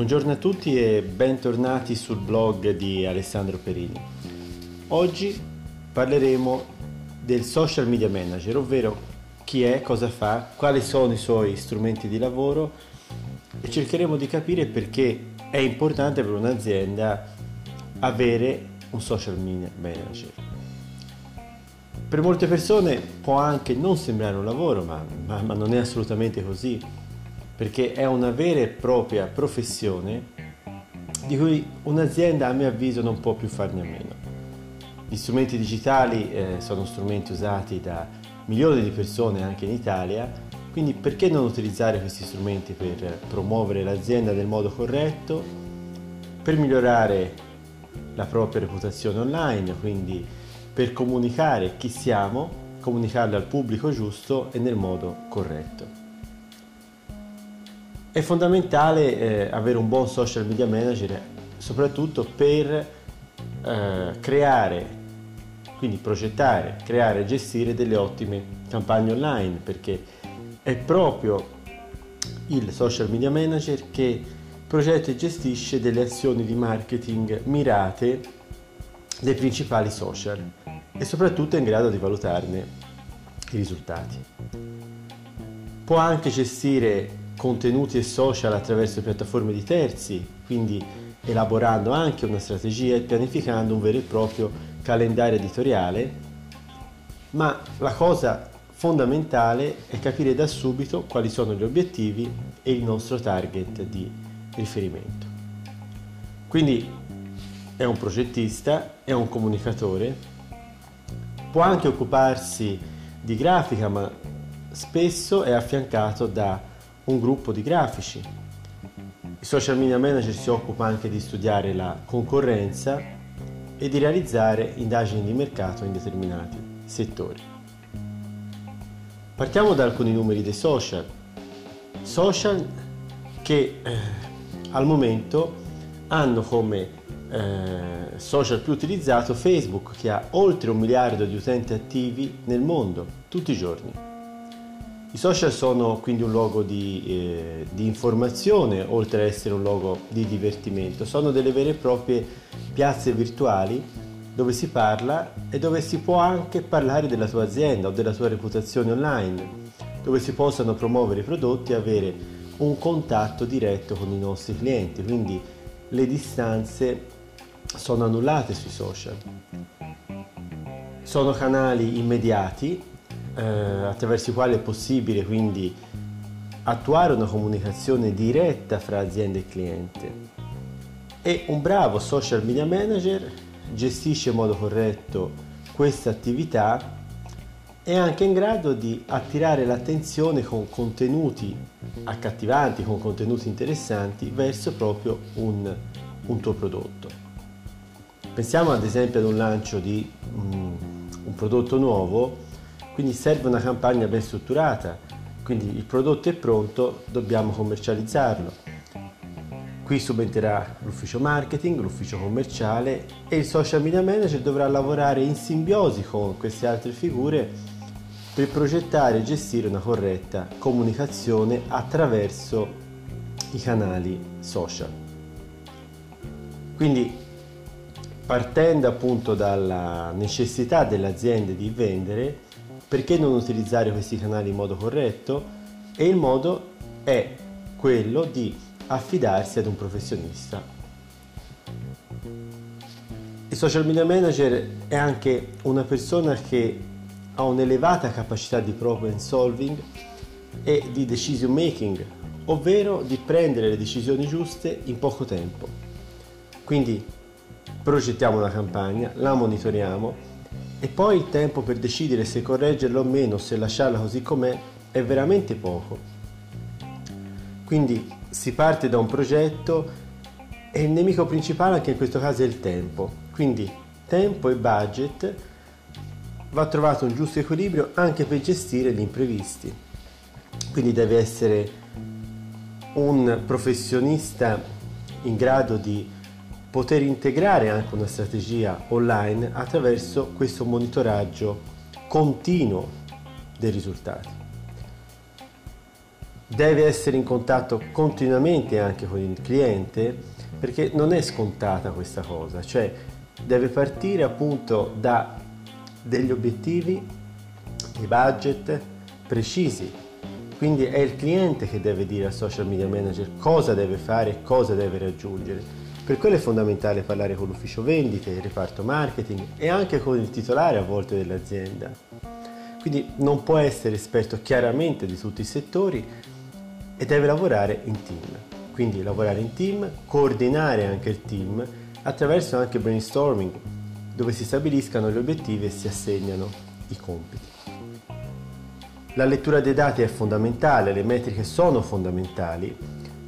Buongiorno a tutti e bentornati sul blog di Alessandro Perini. Oggi parleremo del social media manager, ovvero chi è, cosa fa, quali sono i suoi strumenti di lavoro e cercheremo di capire perché è importante per un'azienda avere un social media manager. Per molte persone può anche non sembrare un lavoro, ma, ma, ma non è assolutamente così perché è una vera e propria professione di cui un'azienda a mio avviso non può più farne a meno. Gli strumenti digitali eh, sono strumenti usati da milioni di persone anche in Italia, quindi perché non utilizzare questi strumenti per promuovere l'azienda nel modo corretto, per migliorare la propria reputazione online, quindi per comunicare chi siamo, comunicarlo al pubblico giusto e nel modo corretto. È fondamentale eh, avere un buon social media manager, soprattutto per eh, creare, quindi progettare, creare e gestire delle ottime campagne online, perché è proprio il social media manager che progetta e gestisce delle azioni di marketing mirate dei principali social e soprattutto è in grado di valutarne i risultati. Può anche gestire contenuti e social attraverso piattaforme di terzi, quindi elaborando anche una strategia e pianificando un vero e proprio calendario editoriale, ma la cosa fondamentale è capire da subito quali sono gli obiettivi e il nostro target di riferimento. Quindi è un progettista, è un comunicatore, può anche occuparsi di grafica, ma spesso è affiancato da un gruppo di grafici. Il social media manager si occupa anche di studiare la concorrenza e di realizzare indagini di mercato in determinati settori. Partiamo da alcuni numeri dei social. Social che eh, al momento hanno come eh, social più utilizzato Facebook che ha oltre un miliardo di utenti attivi nel mondo tutti i giorni. I social sono quindi un luogo di, eh, di, informazione, oltre ad essere un luogo di divertimento. Sono delle vere e proprie piazze virtuali dove si parla e dove si può anche parlare della tua azienda o della tua reputazione online, dove si possano promuovere i prodotti e avere un contatto diretto con i nostri clienti. Quindi le distanze sono annullate sui social. Sono canali immediati eh, attraverso i quali è possibile quindi attuare una comunicazione diretta fra azienda e cliente. E un bravo social media manager gestisce in modo corretto questa attività è anche in grado di attirare l'attenzione con contenuti accattivanti, con contenuti interessanti verso proprio un, un tuo prodotto. Pensiamo ad esempio ad un lancio di um, un prodotto nuovo quindi serve una campagna ben strutturata, quindi il prodotto è pronto, dobbiamo commercializzarlo. Qui subentrerà l'ufficio marketing, l'ufficio commerciale e il social media manager dovrà lavorare in simbiosi con queste altre figure per progettare e gestire una corretta comunicazione attraverso i canali social. Quindi partendo appunto dalla necessità delle aziende di vendere, perché non utilizzare questi canali in modo corretto? E il modo è quello di affidarsi ad un professionista. Il social media manager è anche una persona che ha un'elevata capacità di problem solving e di decision making, ovvero di prendere le decisioni giuste in poco tempo. Quindi progettiamo una campagna, la monitoriamo e poi il tempo per decidere se correggerla o meno, se lasciarla così com'è, è veramente poco. Quindi si parte da un progetto e il nemico principale anche in questo caso è il tempo. Quindi tempo e budget va trovato un giusto equilibrio anche per gestire gli imprevisti. Quindi deve essere un professionista in grado di poter integrare anche una strategia online attraverso questo monitoraggio continuo dei risultati. deve essere in contatto continuamente anche con il cliente perché non è scontata questa cosa, cioè deve partire appunto da degli obiettivi, dei budget precisi. Quindi è il cliente che deve dire al social media manager cosa deve fare e cosa deve raggiungere. Per quello è fondamentale parlare con l'ufficio vendite, il reparto marketing e anche con il titolare a volte dell'azienda. Quindi non può essere esperto chiaramente di tutti i settori e deve lavorare in team. Quindi lavorare in team, coordinare anche il team attraverso anche brainstorming, dove si stabiliscano gli obiettivi e si assegnano i compiti. La lettura dei dati è fondamentale, le metriche sono fondamentali,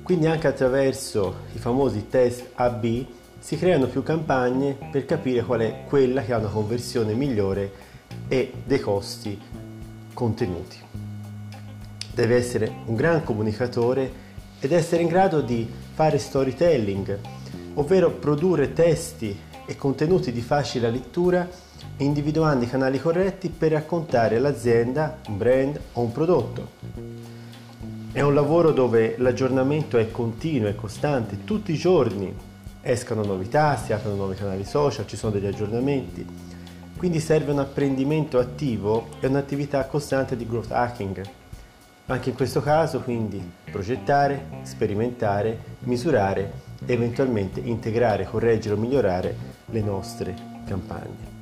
quindi anche attraverso i famosi test AB si creano più campagne per capire qual è quella che ha una conversione migliore e dei costi contenuti. Deve essere un gran comunicatore ed essere in grado di fare storytelling, ovvero produrre testi e contenuti di facile lettura individuando i canali corretti per raccontare l'azienda, un brand o un prodotto. È un lavoro dove l'aggiornamento è continuo e costante, tutti i giorni escano novità, si aprono nuovi canali social, ci sono degli aggiornamenti. Quindi serve un apprendimento attivo e un'attività costante di growth hacking. Anche in questo caso quindi progettare, sperimentare, misurare eventualmente integrare, correggere o migliorare le nostre campagne.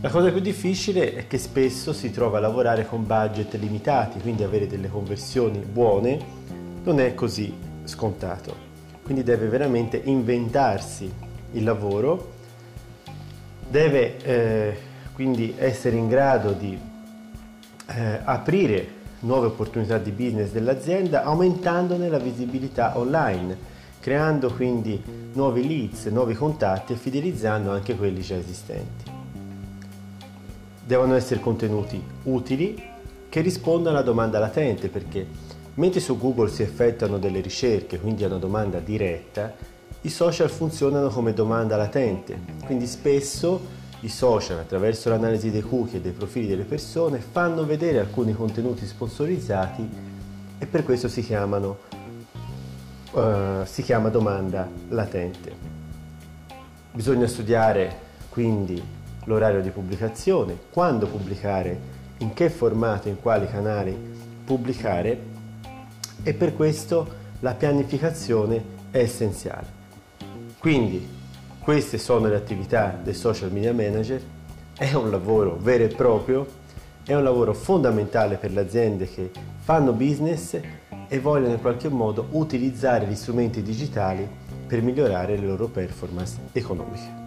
La cosa più difficile è che spesso si trova a lavorare con budget limitati, quindi avere delle conversioni buone non è così scontato. Quindi deve veramente inventarsi il lavoro, deve eh, quindi essere in grado di eh, aprire nuove opportunità di business dell'azienda aumentandone la visibilità online creando quindi nuovi leads, nuovi contatti e fidelizzando anche quelli già esistenti. Devono essere contenuti utili che rispondano alla domanda latente perché mentre su Google si effettuano delle ricerche, quindi a una domanda diretta, i social funzionano come domanda latente, quindi spesso i social attraverso l'analisi dei cookie e dei profili delle persone fanno vedere alcuni contenuti sponsorizzati e per questo si chiamano uh, si chiama domanda latente. Bisogna studiare quindi l'orario di pubblicazione, quando pubblicare, in che formato, in quali canali pubblicare e per questo la pianificazione è essenziale. Quindi queste sono le attività del social media manager, è un lavoro vero e proprio, è un lavoro fondamentale per le aziende che fanno business e vogliono in qualche modo utilizzare gli strumenti digitali per migliorare le loro performance economiche.